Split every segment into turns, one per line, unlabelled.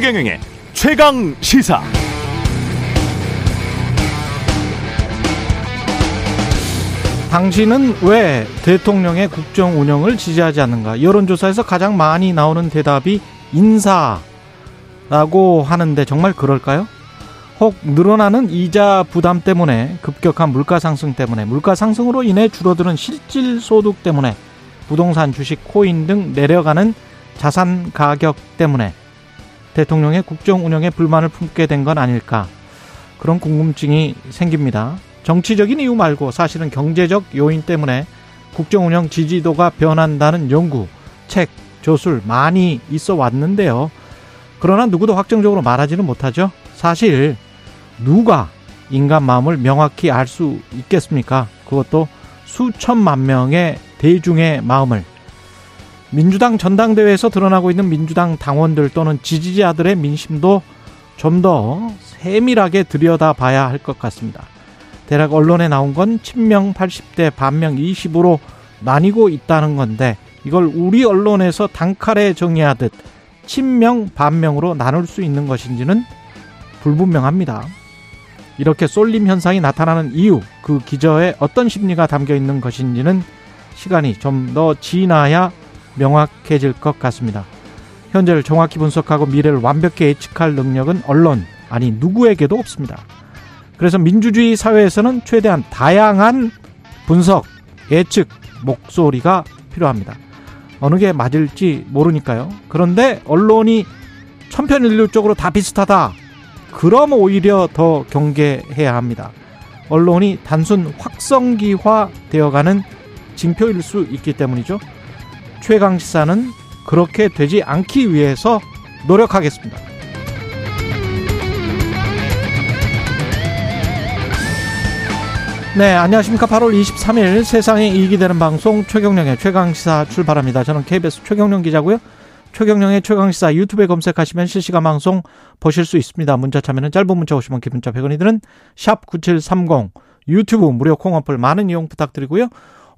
최경영의 최강 시사.
당신은 왜 대통령의 국정 운영을 지지하지 않는가? 여론조사에서 가장 많이 나오는 대답이 인사라고 하는데 정말 그럴까요? 혹 늘어나는 이자 부담 때문에 급격한 물가 상승 때문에 물가 상승으로 인해 줄어드는 실질 소득 때문에 부동산 주식 코인 등 내려가는 자산 가격 때문에 대통령의 국정 운영에 불만을 품게 된 건 아닐까 그런 궁금증이 생깁니다. 정치적인 이유 말고 사실은 경제적 요인 때문에 국정 운영 지지도가 변한다는 연구, 책, 저술 많이 있어 왔는데요. 그러나 누구도 확정적으로 말하지는 못하죠. 사실 누가 인간 마음을 명확히 알 수 있겠습니까? 그것도 수천만 명의 대중의 마음을 민주당 전당대회에서 드러나고 있는 민주당 당원들 또는 지지자들의 민심도 좀 더 세밀하게 들여다봐야 할 것 같습니다. 대략 언론에 나온 건 친명 80대 반명 20으로 나뉘고 있다는 건데 이걸 우리 언론에서 단칼에 정의하듯 친명 반명으로 나눌 수 있는 것인지는 불분명합니다. 이렇게 쏠림 현상이 나타나는 이유, 그 기저에 어떤 심리가 담겨 있는 것인지는 시간이 좀 더 지나야 명확해질 것 같습니다. 현재를 정확히 분석하고 미래를 완벽히 예측할 능력은 언론, 아니 누구에게도 없습니다. 그래서 민주주의 사회에서는 최대한 다양한 분석, 예측, 목소리가 필요합니다. 어느 게 맞을지 모르니까요. 그런데 언론이 천편일률적으로 다 비슷하다. 그럼 오히려 더 경계해야 합니다. 언론이 단순 확성기화 되어가는 징표일 수 있기 때문이죠. 최강 시사는 그렇게 되지 않기 위해서 노력하겠습니다. 네, 안녕하십니까. 8월 23일 세상에 이익이 되는 방송 최경령의 최강시사 출발합니다. 저는 KBS 최경령 기자고요. 최경령의 최강시사 유튜브에 검색하시면 실시간 방송 보실 수 있습니다. 문자 참여는 짧은 문자 오시면 기본자 100원이 드는 샵9730 유튜브 무료 콩 어플 많은 이용 부탁드리고요.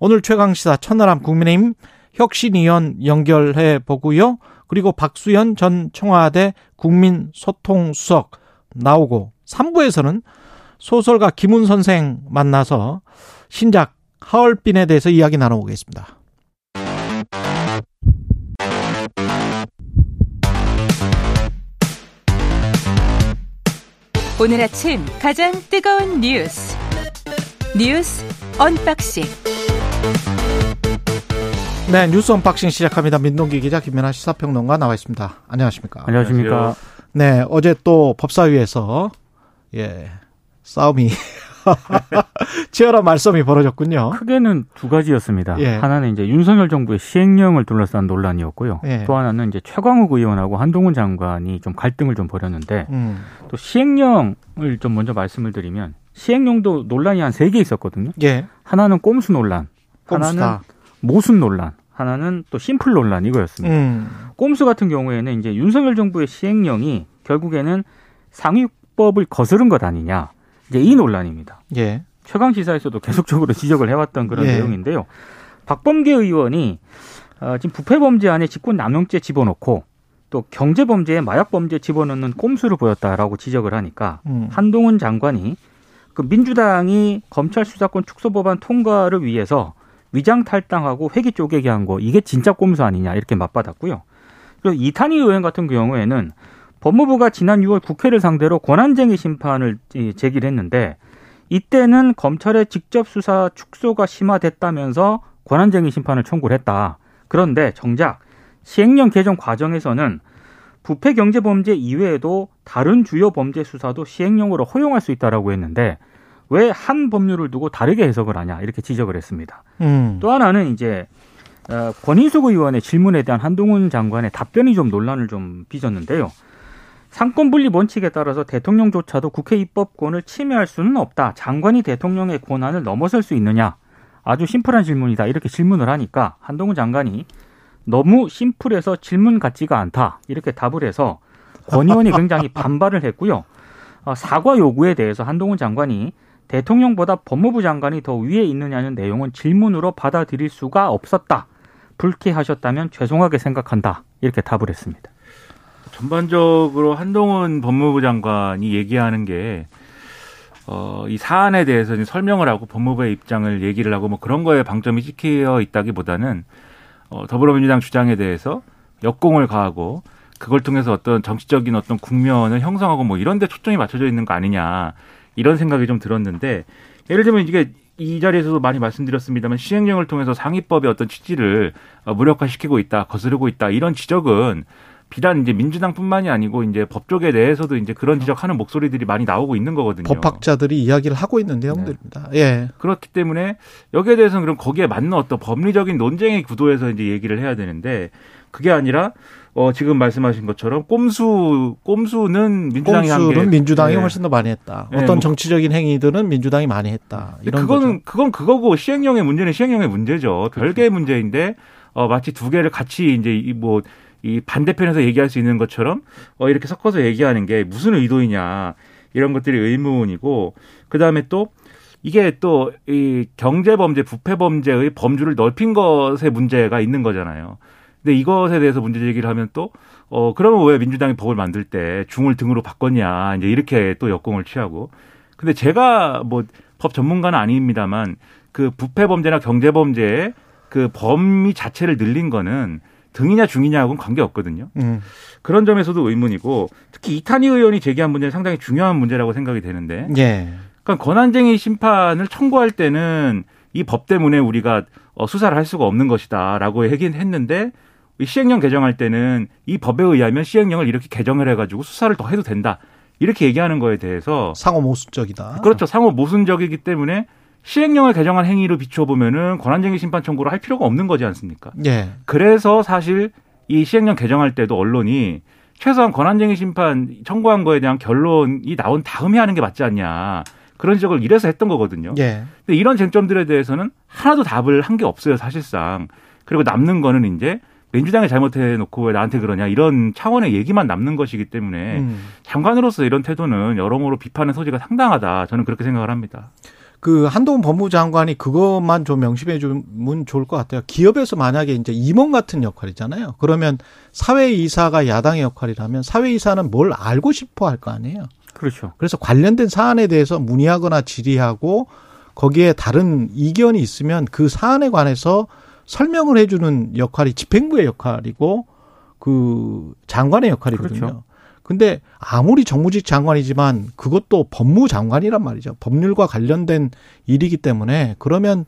오늘 최강시사 천하람 국민의힘 혁신위원 연결해 보고요. 그리고 박수현 전 청와대 국민소통수석 나오고 3부에서는 소설가 김훈 선생 만나서 신작 하얼빈에 대해서 이야기 나눠보겠습니다.
오늘 아침 가장 뜨거운 뉴스 뉴스 unboxing
네 뉴스 unboxing 시작합니다. 민동기 기자 김민아 시사평론가 나와 있습니다. 안녕하십니까?
안녕하십니까?
네 어제 또 법사위에서 예 싸움이 치열한 말싸움이 벌어졌군요.
크게는 두 가지였습니다. 예. 하나는 이제 윤석열 정부의 시행령을 둘러싼 논란이었고요. 예. 또 하나는 이제 최강욱 의원하고 한동훈 장관이 좀 갈등을 좀 벌였는데 음. 또 시행령을 좀 먼저 말씀을 드리면 시행령도 논란이 한 세 개 있었거든요. 예. 하나는 꼼수 논란, 꼼수다. 하나는 모순 논란, 하나는 또 심플 논란 이거였습니다. 음. 꼼수 같은 경우에는 이제 윤석열 정부의 시행령이 결국에는 상위법을 거스른 것 아니냐. 이제 이 논란입니다. 예. 최강 시사에서도 계속적으로 지적을 해왔던 그런 예. 내용인데요. 박범계 의원이 어, 지금 부패 범죄 안에 직권 남용죄 집어넣고 또 경제 범죄에 마약 범죄 집어넣는 꼼수를 보였다라고 지적을 하니까 음. 한동훈 장관이 그 민주당이 검찰 수사권 축소 법안 통과를 위해서 위장 탈당하고 회기 쪼개기 한 거 이게 진짜 꼼수 아니냐 이렇게 맞받았고요. 그리고 이탄희 의원 같은 경우에는 법무부가 지난 6월 국회를 상대로 권한쟁의 심판을 제기를 했는데 이때는 검찰의 직접 수사 축소가 심화됐다면서 권한쟁의 심판을 청구를 했다. 그런데 정작 시행령 개정 과정에서는 부패 경제 범죄 이외에도 다른 주요 범죄 수사도 시행령으로 허용할 수 있다라고 했는데 왜 한 법률을 두고 다르게 해석을 하냐 이렇게 지적을 했습니다. 음. 또 하나는 이제 어, 권인숙 의원의 질문에 대한 한동훈 장관의 답변이 좀 논란을 좀 빚었는데요. 삼권 분립 원칙에 따라서 대통령조차도 국회 입법권을 침해할 수는 없다. 장관이 대통령의 권한을 넘어설 수 있느냐? 아주 심플한 질문이다. 이렇게 질문을 하니까 한동훈 장관이 너무 심플해서 질문 같지가 않다. 이렇게 답을 해서 권 의원이 굉장히 반발을 했고요. 어, 사과 요구에 대해서 한동훈 장관이 대통령보다 법무부 장관이 더 위에 있느냐는 내용은 질문으로 받아들일 수가 없었다. 불쾌하셨다면 죄송하게 생각한다. 이렇게 답을 했습니다.
전반적으로 한동훈 법무부 장관이 얘기하는 게 어, 이 사안에 대해서 설명을 하고 법무부의 입장을 얘기를 하고 뭐 그런 거에 방점이 찍혀 있다기보다는 어, 더불어민주당 주장에 대해서 역공을 가하고 그걸 통해서 어떤 정치적인 어떤 국면을 형성하고 뭐 이런 데 초점이 맞춰져 있는 거 아니냐 이런 생각이 좀 들었는데 예를 들면 이게 이 자리에서도 많이 말씀드렸습니다만 시행령을 통해서 상위법의 어떤 취지를 어, 무력화시키고 있다, 거스르고 있다 이런 지적은 비단 이제 민주당뿐만이 아니고 이제 법조계 내에서도 이제 그런 지적하는 목소리들이 많이 나오고 있는 거거든요.
법학자들이 이야기를 하고 있는 내용들입니다. 네. 예.
그렇기 때문에 여기에 대해서는 그럼 거기에 맞는 어떤 법리적인 논쟁의 구도에서 이제 얘기를 해야 되는데 그게 아니라 어 지금 말씀하신 것처럼 꼼수 꼼수는 민주당이
꼼수는 민주당이 네. 훨씬 더 많이 했다. 네. 어떤 뭐 정치적인 행위들은 민주당이 많이 했다. 이런
그거는 거죠. 그건 그거고 시행령의 문제는 시행령의 문제죠. 그렇죠. 별개의 문제인데 어 마치 두 개를 같이 이제 이뭐 이 반대편에서 얘기할 수 있는 것처럼 어 이렇게 섞어서 얘기하는 게 무슨 의도이냐 이런 것들이 의문이고 그 다음에 또 이게 또 이 경제 범죄, 부패 범죄의 범주를 넓힌 것에 문제가 있는 거잖아요. 근데 이것에 대해서 문제 제기를 하면 또 어 그러면 왜 민주당이 법을 만들 때 중을 등으로 바꿨냐 이제 이렇게 또 역공을 취하고 근데 제가 뭐 법 전문가는 아닙니다만 그 부패 범죄나 경제 범죄의 그 범위 자체를 늘린 거는 등이냐 중이냐하고는 관계 없거든요. 음. 그런 점에서도 의문이고 특히 이탄희 의원이 제기한 문제는 상당히 중요한 문제라고 생각이 되는데. 예. 그러니까 권한쟁의 심판을 청구할 때는 이 법 때문에 우리가 어, 수사를 할 수가 없는 것이다라고 얘기는 했는데 시행령 개정할 때는 이 법에 의하면 시행령을 이렇게 개정을 해가지고 수사를 더 해도 된다. 이렇게 얘기하는 거에 대해서
상호 모순적이다.
그렇죠. 상호 모순적이기 때문에 시행령을 개정한 행위로 비춰보면은 권한쟁의 심판 청구를 할 필요가 없는 거지 않습니까? 예. 그래서 사실 이 시행령 개정할 때도 언론이 최소한 권한쟁의 심판 청구한 거에 대한 결론이 나온 다음에 하는 게 맞지 않냐. 그런 지적을 이래서 했던 거거든요. 예. 근데 이런 쟁점들에 대해서는 하나도 답을 한 게 없어요, 사실상. 그리고 남는 거는 이제 민주당이 잘못해 놓고 왜 나한테 그러냐 이런 차원의 얘기만 남는 것이기 때문에 음. 장관으로서 이런 태도는 여러모로 비판의 소지가 상당하다. 저는 그렇게 생각을 합니다.
그 한동훈 법무부 장관이 그것만 좀 명심해 주면 좋을 것 같아요. 기업에서 만약에 이제 임원 같은 역할이잖아요. 그러면 사회이사가 야당의 역할이라면 사회이사는 뭘 알고 싶어 할 거 아니에요.
그렇죠.
그래서 관련된 사안에 대해서 문의하거나 질의하고 거기에 다른 이견이 있으면 그 사안에 관해서 설명을 해주는 역할이 집행부의 역할이고 그 장관의 역할이거든요. 그렇죠. 근데 아무리 정무직 장관이지만 그것도 법무장관이란 말이죠. 법률과 관련된 일이기 때문에 그러면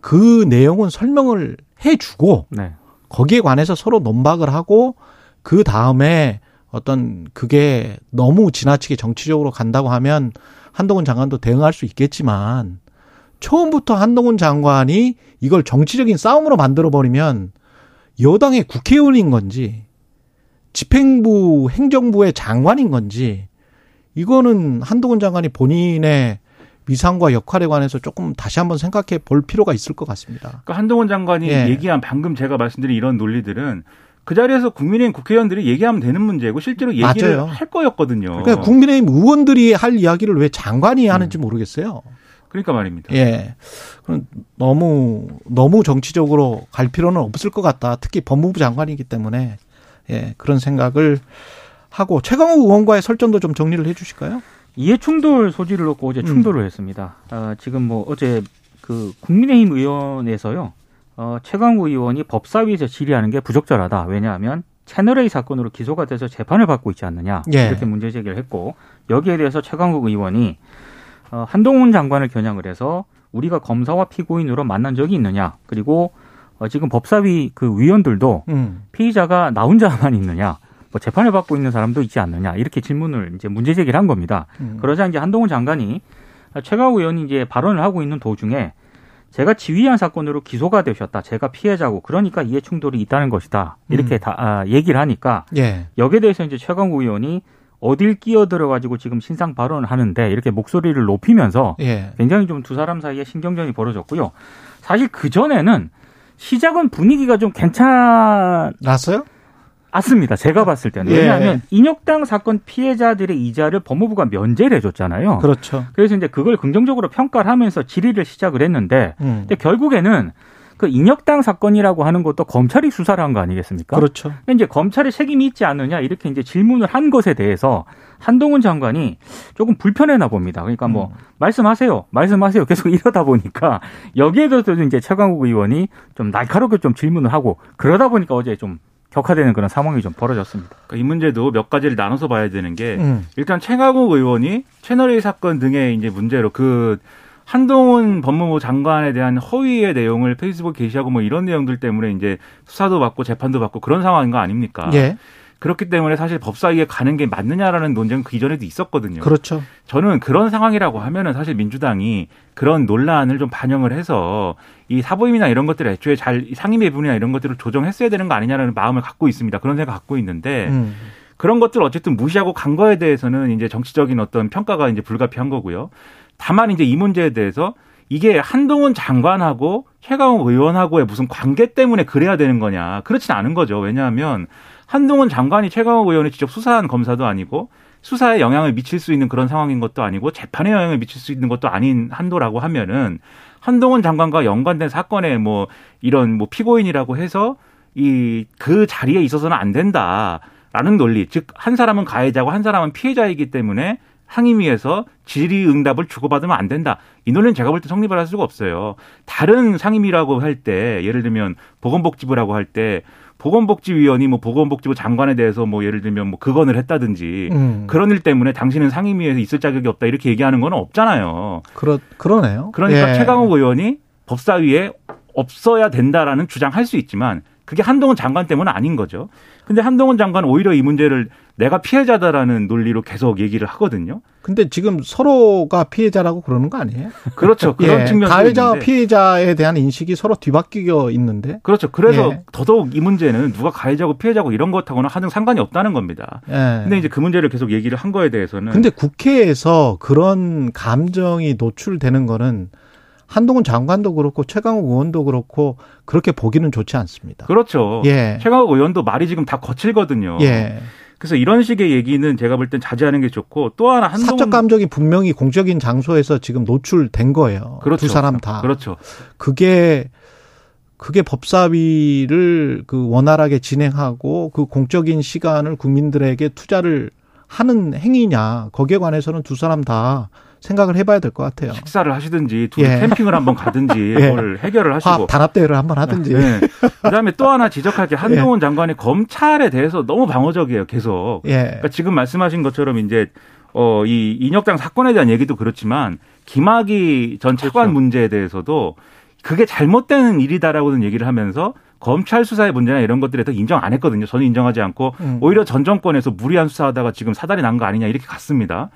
그 내용은 설명을 해주고 네. 거기에 관해서 서로 논박을 하고 그 다음에 어떤 그게 너무 지나치게 정치적으로 간다고 하면 한동훈 장관도 대응할 수 있겠지만 처음부터 한동훈 장관이 이걸 정치적인 싸움으로 만들어 버리면 여당의 국회의원인 건지 집행부 행정부의 장관인 건지 이거는 한동훈 장관이 본인의 위상과 역할에 관해서 조금 다시 한번 생각해 볼 필요가 있을 것 같습니다.
그러니까 한동훈 장관이 예. 얘기한 방금 제가 말씀드린 이런 논리들은 그 자리에서 국민의힘 국회의원들이 얘기하면 되는 문제고 실제로 얘기를 맞아요. 할 거였거든요.
그러니까 국민의힘 의원들이 할 이야기를 왜 장관이 하는지 음. 모르겠어요.
그러니까 말입니다.
예. 그럼 너무 너무 정치적으로 갈 필요는 없을 것 같다. 특히 법무부 장관이기 때문에 예, 그런 생각을 하고 최강욱 의원과의 설전도 좀 정리를 해 주실까요?
이해 충돌 소지를 놓고 어제 충돌을 음. 했습니다. 아, 지금 뭐 어제 그 국민의힘 의원에서요. 어, 최강욱 의원이 법사위에서 질의하는 게 부적절하다. 왜냐하면 채널A 사건으로 기소가 돼서 재판을 받고 있지 않느냐. 예. 이렇게 문제 제기를 했고 여기에 대해서 최강욱 의원이 어, 한동훈 장관을 겨냥을 해서 우리가 검사와 피고인으로 만난 적이 있느냐. 그리고 어, 지금 법사위 그 위원들도 음. 피의자가 나 혼자만 있느냐, 뭐 재판을 받고 있는 사람도 있지 않느냐 이렇게 질문을 이제 문제 제기를 한 겁니다. 음. 그러자 이제 한동훈 장관이 최강욱 의원이 이제 발언을 하고 있는 도중에 제가 지휘한 사건으로 기소가 되셨다. 제가 피해자고 그러니까 이해 충돌이 있다는 것이다. 이렇게 음. 다 아, 얘기를 하니까 예. 여기에 대해서 이제 최강욱 의원이 어딜 끼어들어 가지고 지금 신상 발언을 하는데 이렇게 목소리를 높이면서 예. 굉장히 좀 두 사람 사이에 신경전이 벌어졌고요. 사실 그 전에는 시작은 분위기가 좀 괜찮았어요? 맞습니다. 제가 봤을 때는. 예. 왜냐하면 인혁당 사건 피해자들의 이자를 법무부가 면제를 해줬잖아요.
그렇죠.
그래서 이제 그걸 긍정적으로 평가를 하면서 질의를 시작을 했는데, 음. 근데 결국에는
그 인혁당 사건이라고 하는 것도 검찰이 수사를 한 거 아니겠습니까?
그렇죠.
이제 검찰의 책임이 있지 않느냐 이렇게 이제 질문을 한 것에 대해서 한동훈 장관이 조금 불편해나 봅니다. 그러니까 뭐 음. 말씀하세요, 말씀하세요 계속 이러다 보니까 여기에 대해서도 이제 최강욱 의원이 좀 날카롭게 좀 질문을 하고 그러다 보니까 어제 좀 격화되는 그런 상황이 좀 벌어졌습니다.
그러니까 이 문제도 몇 가지를 나눠서 봐야 되는 게 음. 일단 최강욱 의원이 채널A 사건 등의 이제 문제로 그 한동훈 법무부 장관에 대한 허위의 내용을 페이스북 게시하고 뭐 이런 내용들 때문에 이제 수사도 받고 재판도 받고 그런 상황인 거 아닙니까?
예.
그렇기 때문에 사실 법사위에 가는 게 맞느냐라는 논쟁은 그 이전에도 있었거든요.
그렇죠.
저는 그런 상황이라고 하면은 사실 민주당이 그런 논란을 좀 반영을 해서 이 사보임이나 이런 것들을 애초에 잘 상임 배분이나 이런 것들을 조정했어야 되는 거 아니냐라는 마음을 갖고 있습니다. 그런 생각 갖고 있는데 음. 그런 것들 어쨌든 무시하고 간 거에 대해서는 이제 정치적인 어떤 평가가 이제 불가피한 거고요. 다만 이제 이 문제에 대해서 이게 한동훈 장관하고 최강욱 의원하고의 무슨 관계 때문에 그래야 되는 거냐. 그렇진 않은 거죠. 왜냐하면 한동훈 장관이 최강욱 의원을 직접 수사한 검사도 아니고 수사에 영향을 미칠 수 있는 그런 상황인 것도 아니고 재판에 영향을 미칠 수 있는 것도 아닌 한도라고 하면은 한동훈 장관과 연관된 사건에 뭐 이런 뭐 피고인이라고 해서 이 그 자리에 있어서는 안 된다라는 논리 즉 한 사람은 가해자고 한 사람은 피해자이기 때문에 상임위에서 질의응답을 주고받으면 안 된다. 이 논리는 제가 볼 때 성립을 할 수가 없어요. 다른 상임위라고 할 때 예를 들면 보건복지부라고 할 때 보건복지위원이 뭐 보건복지부 장관에 대해서 뭐 예를 들면 뭐 그건을 했다든지 음. 그런 일 때문에 당신은 상임위에서 있을 자격이 없다 이렇게 얘기하는 건 없잖아요.
그렇 그러네요.
그러니까 예. 최강욱 의원이 법사위에 없어야 된다라는 주장할 수 있지만 그게 한동훈 장관 때문은 아닌 거죠. 근데 한동훈 장관은 오히려 이 문제를 내가 피해자다라는 논리로 계속 얘기를 하거든요.
근데 지금 서로가 피해자라고 그러는 거 아니에요?
그렇죠. 그런 예, 측면도
가해자와 피해자에 대한 인식이 서로 뒤바뀌어 있는데.
그렇죠. 그래서 예. 더더욱 이 문제는 누가 가해자고 피해자고 이런 것하고는 하등 상관이 없다는 겁니다. 예. 근데 이제 그 문제를 계속 얘기를 한 거에 대해서는
근데 국회에서 그런 감정이 노출되는 거는 한동훈 장관도 그렇고 최강욱 의원도 그렇고 그렇게 보기는 좋지 않습니다.
그렇죠. 예. 최강욱 의원도 말이 지금 다 거칠거든요. 예. 그래서 이런 식의 얘기는 제가 볼 땐 자제하는 게 좋고 또 하나 한동훈
사적 감정이 분명히 공적인 장소에서 지금 노출된 거예요. 그렇죠. 두 사람 다.
그렇죠.
그게 그게 법사위를 그 원활하게 진행하고 그 공적인 시간을 국민들에게 투자를 하는 행위냐 거기에 관해서는 두 사람 다 생각을 해봐야 될 것 같아요.
식사를 하시든지 둘이 예. 캠핑을 한번 가든지 예. 뭘 해결을 하시고
단합 대회를 한번 하든지.
네. 그다음에 또 하나 지적할 게 한동훈 예. 장관이 검찰에 대해서 너무 방어적이에요. 계속. 예. 그러니까 지금 말씀하신 것처럼 이제 어, 이 인혁당 사건에 대한 얘기도 그렇지만 김학의 전 차관 그렇죠. 문제에 대해서도 그게 잘못된 일이다라고는 얘기를 하면서 검찰 수사의 문제나 이런 것들에 더 인정 안 했거든요. 저는 인정하지 않고 음. 오히려 전 정권에서 무리한 수사하다가 지금 사달이 난 거 아니냐 이렇게 갔습니다.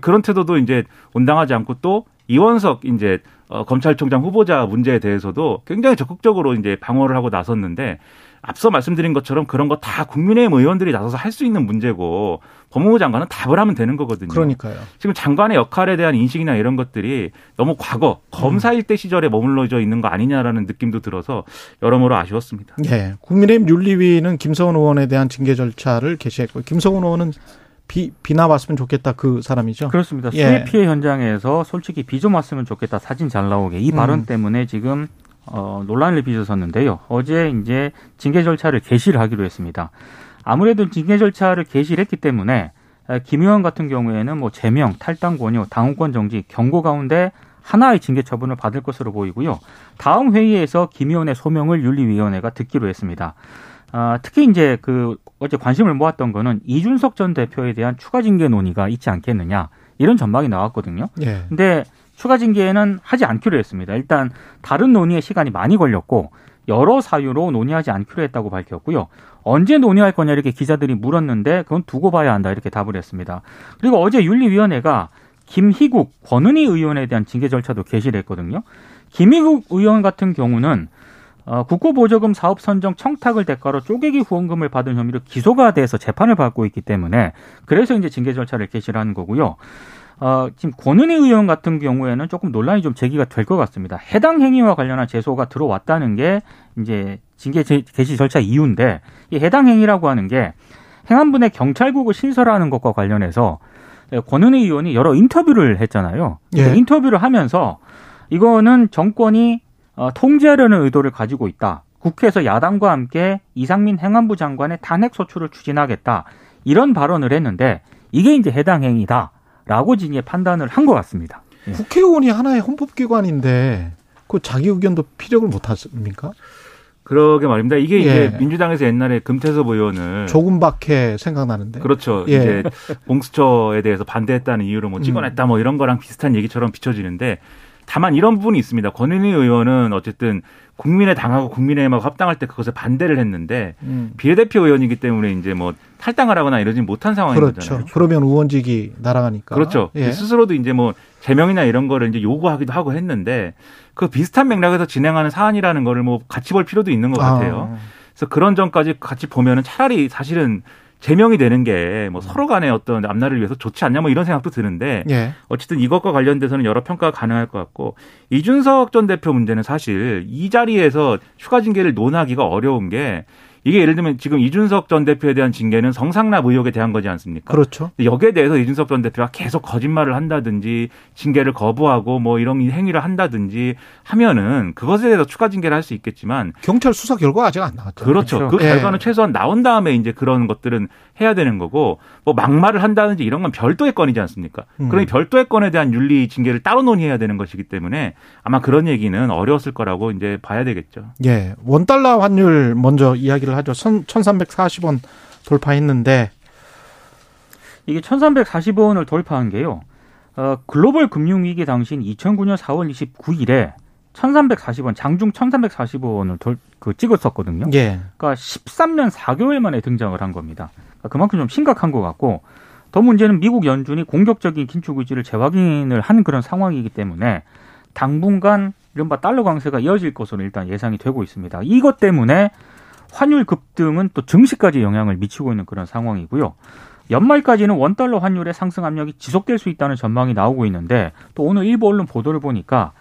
그런 태도도 이제 온당하지 않고 또 이원석 이제 어, 검찰총장 후보자 문제에 대해서도 굉장히 적극적으로 이제 방어를 하고 나섰는데 앞서 말씀드린 것처럼 그런 거 다 국민의힘 의원들이 나서서 할 수 있는 문제고 법무부 장관은 답을 하면 되는 거거든요.
그러니까요.
지금 장관의 역할에 대한 인식이나 이런 것들이 너무 과거 검사일 때 시절에 머물러져 있는 거 아니냐라는 느낌도 들어서 여러모로 아쉬웠습니다.
예. 국민의힘 윤리위는 김성훈 의원에 대한 징계 절차를 개시했고 김성훈 의원은 비, 비나 왔으면 좋겠다 그 사람이죠.
그렇습니다. 수해 예. 피해 현장에서 솔직히 비 좀 왔으면 좋겠다 사진 잘 나오게 이 발언 음. 때문에 지금 어, 논란을 빚어섰는데요. 어제 이제 징계 절차를 개시를 하기로 했습니다. 아무래도 징계 절차를 개시를 했기 때문에 김 의원 같은 경우에는 뭐 제명, 탈당 권유, 당원권 정지, 경고 가운데 하나의 징계 처분을 받을 것으로 보이고요. 다음 회의에서 김 의원의 소명을 윤리위원회가 듣기로 했습니다. 아, 특히 이제 그 어제 관심을 모았던 거는 이준석 전 대표에 대한 추가 징계 논의가 있지 않겠느냐 이런 전망이 나왔거든요. 예. 근데 추가 징계는 하지 않기로 했습니다. 일단 다른 논의에 시간이 많이 걸렸고 여러 사유로 논의하지 않기로 했다고 밝혔고요. 언제 논의할 거냐 이렇게 기자들이 물었는데 그건 두고 봐야 한다 이렇게 답을 했습니다. 그리고 어제 윤리위원회가 김희국 권은희 의원에 대한 징계 절차도 개시를 했거든요. 김희국 의원 같은 경우는 어, 국고보조금 사업 선정 청탁을 대가로 쪼개기 후원금을 받은 혐의로 기소가 돼서 재판을 받고 있기 때문에 그래서 이제 징계 절차를 개시를 하는 거고요. 어, 지금 권은희 의원 같은 경우에는 조금 논란이 좀 제기가 될 것 같습니다. 해당 행위와 관련한 제소가 들어왔다는 게 이제 징계 개시 절차 이유인데 이 해당 행위라고 하는 게 행안부의 경찰국을 신설하는 것과 관련해서 권은희 의원이 여러 인터뷰를 했잖아요. 예. 인터뷰를 하면서 이거는 정권이 어, 통제하려는 의도를 가지고 있다. 국회에서 야당과 함께 이상민 행안부 장관의 탄핵 소추를 추진하겠다. 이런 발언을 했는데 이게 이제 해당 행위다 라고 이제 판단을 한 것 같습니다.
예. 국회의원이 하나의 헌법기관인데 그 자기 의견도 피력을 못 하십니까?
그러게 말입니다. 이게 예. 이제 민주당에서 옛날에 금태섭 의원을
조금밖에 생각나는데
그렇죠. 예. 이제 공수처에 대해서 반대했다는 이유로 뭐 찍어냈다 뭐 이런 거랑 비슷한 얘기처럼 비춰지는데 다만 이런 부분이 있습니다. 권은희 의원은 어쨌든 국민의 당하고 국민의힘하고 합당할 때 그것을 반대를 했는데 음. 비례대표 의원이기 때문에 이제 뭐 탈당을 하거나 이러지 못한 상황인 그렇죠. 거잖아요.
그러면 의원직이 날아가니까.
그렇죠. 예. 스스로도 이제 뭐 제명이나 이런 거를 이제 요구하기도 하고 했는데 그 비슷한 맥락에서 진행하는 사안이라는 거를 뭐 같이 볼 필요도 있는 것 같아요. 아. 그래서 그런 점까지 같이 보면은 차라리 사실은 제명이 되는 게 뭐 서로 간의 어떤 앞날을 위해서 좋지 않냐 뭐 이런 생각도 드는데 예. 어쨌든 이것과 관련돼서는 여러 평가가 가능할 것 같고 이준석 전 대표 문제는 사실 이 자리에서 추가 징계를 논하기가 어려운 게 이게 예를 들면 지금 이준석 전 대표에 대한 징계는 성상납 의혹에 대한 거지 않습니까?
그렇죠.
여기에 대해서 이준석 전 대표가 계속 거짓말을 한다든지 징계를 거부하고 뭐 이런 행위를 한다든지 하면은 그것에 대해서 추가 징계를 할 수 있겠지만
경찰 수사 결과 아직 안 나왔죠.
그렇죠. 그렇죠. 그 예. 결과는 최소한 나온 다음에 이제 그런 것들은 해야 되는 거고 뭐 막말을 한다든지 이런 건 별도의 건이지 않습니까? 음. 그러니 별도의 건에 대한 윤리 징계를 따로 논의해야 되는 것이기 때문에 아마 그런 얘기는 어려웠을 거라고 이제 봐야 되겠죠.
예. 원달러 환율 먼저 이야기를 하죠. 1340원 돌파했는데
이게 1340원을 돌파한 게요. 어, 글로벌 금융위기 당시인 2009년 4월 29일에 1340원, 장중 1340원을 돌, 그 찍었었거든요. 예. 그러니까 13년 4개월 만에 등장을 한 겁니다. 그러니까 그만큼 좀 심각한 것 같고 더 문제는 미국 연준이 공격적인 긴축 의지를 재확인을 한 그런 상황이기 때문에 당분간 이른바 달러 강세가 이어질 것으로 일단 예상이 되고 있습니다. 이것 때문에 환율 급등은 또 증시까지 영향을 미치고 있는 그런 상황이고요. 연말까지는 원달러 환율의 상승 압력이 지속될 수 있다는 전망이 나오고 있는데 또 오늘 일부 언론 보도를 보니까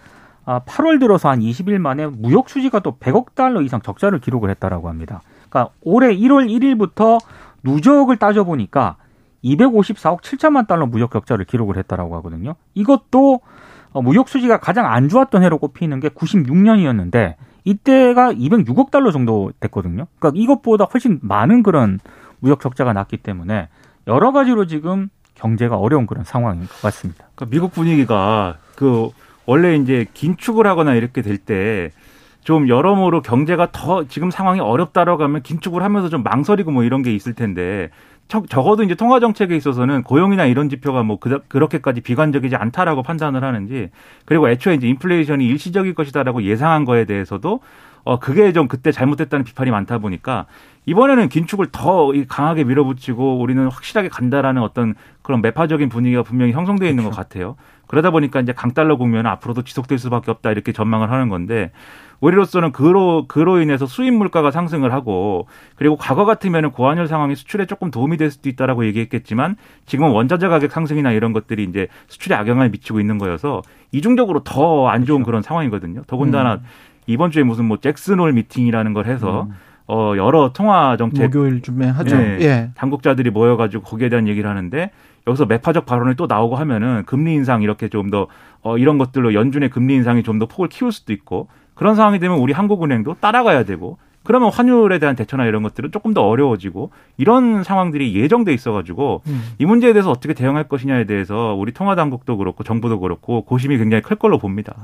8월 아, 들어서 한 20일 만에 무역 수지가 또 100억 달러 이상 적자를 기록을 했다라고 합니다. 그러니까 올해 1월 1일부터 누적을 따져 보니까 254억 7천만 달러 무역 적자를 기록을 했다라고 하거든요. 이것도 어, 무역 수지가 가장 안 좋았던 해로 꼽히는 게 96년이었는데 이때가 206억 달러 정도 됐거든요. 그러니까 이것보다 훨씬 많은 그런 무역 적자가 났기 때문에 여러 가지로 지금 경제가 어려운 그런 상황인 것 같습니다.
그러니까 미국 분위기가 그 원래 이제 긴축을 하거나 이렇게 될 때 좀 여러모로 경제가 더 지금 상황이 어렵다라고 하면 긴축을 하면서 좀 망설이고 뭐 이런 게 있을 텐데 적어도 이제 통화 정책에 있어서는 고용이나 이런 지표가 뭐 그렇게까지 비관적이지 않다라고 판단을 하는지 그리고 애초에 이제 인플레이션이 일시적일 것이다라고 예상한 거에 대해서도 어 그게 좀 그때 잘못됐다는 비판이 많다 보니까 이번에는 긴축을 더 강하게 밀어붙이고 우리는 확실하게 간다라는 어떤 그런 매파적인 분위기가 분명히 형성되어 있는 그렇죠. 것 같아요. 그러다 보니까 이제 강달러 국면은 앞으로도 지속될 수밖에 없다 이렇게 전망을 하는 건데 우리로서는 그로 그로 인해서 수입 물가가 상승을 하고 그리고 과거 같으면은 고환율 상황이 수출에 조금 도움이 될 수도 있다라고 얘기했겠지만 지금은 원자재 가격 상승이나 이런 것들이 이제 수출에 악영향을 미치고 있는 거여서 이중적으로 더 안 좋은 그렇죠. 그런 상황이거든요. 더군다나 음. 이번 주에 무슨 뭐 잭슨홀 미팅이라는 걸 해서 음. 어 여러 통화 정책
목요일쯤에 하죠.
네, 예. 당국자들이 모여가지고 거기에 대한 얘기를 하는데 여기서 매파적 발언이 또 나오고 하면은 금리 인상 이렇게 좀 더 어, 이런 것들로 연준의 금리 인상이 좀 더 폭을 키울 수도 있고 그런 상황이 되면 우리 한국은행도 따라가야 되고 그러면 환율에 대한 대처나 이런 것들은 조금 더 어려워지고 이런 상황들이 예정돼 있어가지고 음. 이 문제에 대해서 어떻게 대응할 것이냐에 대해서 우리 통화당국도 그렇고 정부도 그렇고 고심이 굉장히 클 걸로 봅니다.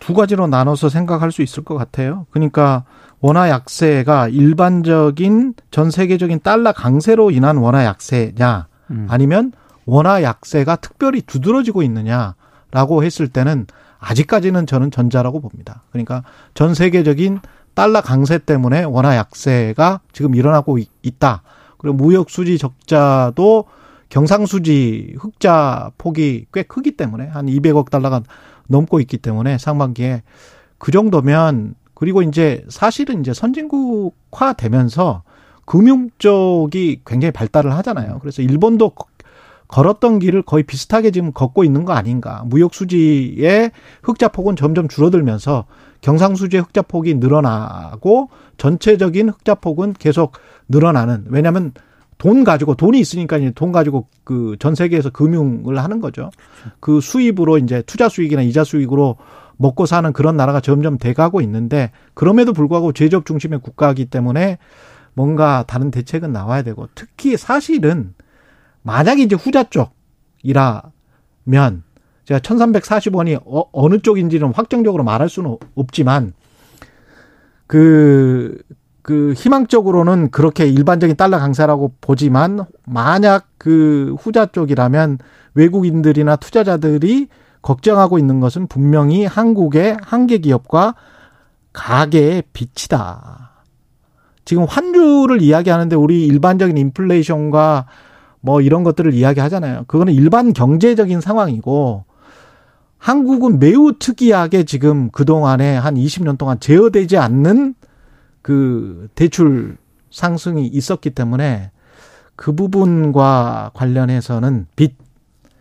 두 가지로 나눠서 생각할 수 있을 것 같아요. 그러니까 원화 약세가 일반적인 전 세계적인 달러 강세로 인한 원화 약세냐 음. 아니면 원화 약세가 특별히 두드러지고 있느냐라고 했을 때는 아직까지는 저는 전자라고 봅니다. 그러니까 전 세계적인 달러 강세 때문에 원화 약세가 지금 일어나고 있다. 그리고 무역 수지 적자도 경상수지 흑자 폭이 꽤 크기 때문에 한 200억 달러가 넘고 있기 때문에 상반기에 그 정도면 그리고 이제 사실은 이제 선진국화 되면서 금융 쪽이 굉장히 발달을 하잖아요. 그래서 일본도 걸었던 길을 거의 비슷하게 지금 걷고 있는 거 아닌가. 무역 수지의 흑자 폭은 점점 줄어들면서 경상 수지의 흑자 폭이 늘어나고 전체적인 흑자 폭은 계속 늘어나는. 왜냐하면 돈 가지고 돈이 있으니까 이제 돈 가지고 그 전 세계에서 금융을 하는 거죠. 그 수입으로 이제 투자 수익이나 이자 수익으로 먹고 사는 그런 나라가 점점 돼가고 있는데 그럼에도 불구하고 제조업 중심의 국가이기 때문에 뭔가 다른 대책은 나와야 되고 특히 사실은 만약에 이제 후자 쪽이라면 제가 1340원이 어, 어느 쪽인지는 확정적으로 말할 수는 없지만 그, 그 희망적으로는 그렇게 일반적인 달러 강세라고 보지만 만약 그 후자 쪽이라면 외국인들이나 투자자들이 걱정하고 있는 것은 분명히 한국의 한계 기업과 가계의 빚이다. 지금 환율을 이야기하는데 우리 일반적인 인플레이션과 뭐 이런 것들을 이야기하잖아요. 그거는 일반 경제적인 상황이고 한국은 매우 특이하게 지금 그동안에 한 20년 동안 제어되지 않는 그 대출 상승이 있었기 때문에 그 부분과 관련해서는 빚,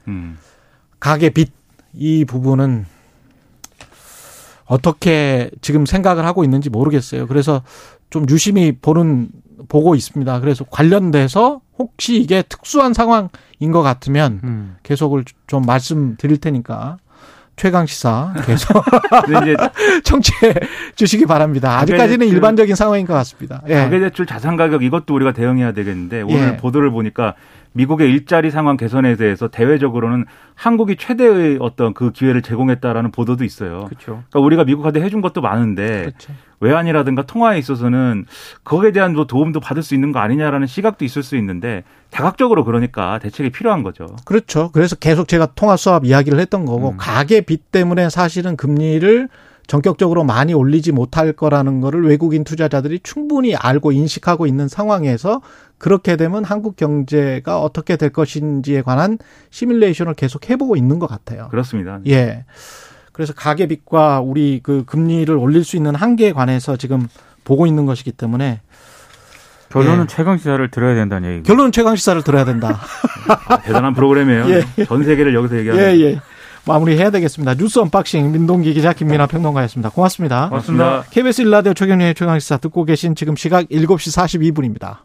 음. 가계 빚, 이 부분은 어떻게 지금 생각을 하고 있는지 모르겠어요. 그래서 좀 유심히 보는 보고 있습니다. 그래서 관련돼서 혹시 이게 특수한 상황인 것 같으면 음. 계속을 좀 말씀드릴 테니까 최강 시사 계속 이제 청취해 주시기 바랍니다. 아직까지는 일반적인 상황인 것 같습니다.
예. 가계대출 자산 가격 이것도 우리가 대응해야 되겠는데 오늘 예. 보도를 보니까 미국의 일자리 상황 개선에 대해서 대외적으로는 한국이 최대의 어떤 그 기회를 제공했다라는 보도도 있어요. 그렇죠. 그러니까 우리가 미국한테 해준 것도 많은데 그렇죠. 외환이라든가 통화에 있어서는 거기에 대한 뭐 도움도 받을 수 있는 거 아니냐라는 시각도 있을 수 있는데 다각적으로 그러니까 대책이 필요한 거죠.
그렇죠. 그래서 계속 제가 통화 수합 이야기를 했던 거고 음. 가계 빚 때문에 사실은 금리를 전격적으로 많이 올리지 못할 거라는 거를 외국인 투자자들이 충분히 알고 인식하고 있는 상황에서 그렇게 되면 한국 경제가 어떻게 될 것인지에 관한 시뮬레이션을 계속 해보고 있는 것 같아요.
그렇습니다.
예. 그래서 가계빚과 우리 그 금리를 올릴 수 있는 한계에 관해서 지금 보고 있는 것이기 때문에
결론은 예. 최강 시사를 들어야 된다는 얘기.
결론은 최강 시사를 들어야 된다.
아, 대단한 프로그램이에요. 예. 전 세계를 여기서 얘기하는.
예, 예. 마무리해야 되겠습니다. 뉴스 unboxing 민동기 기자 김민아 평론가였습니다. 고맙습니다.
고맙습니다.
KBS 1라디오 최경영의 최강시사 듣고 계신 지금 시각 7시 42분입니다.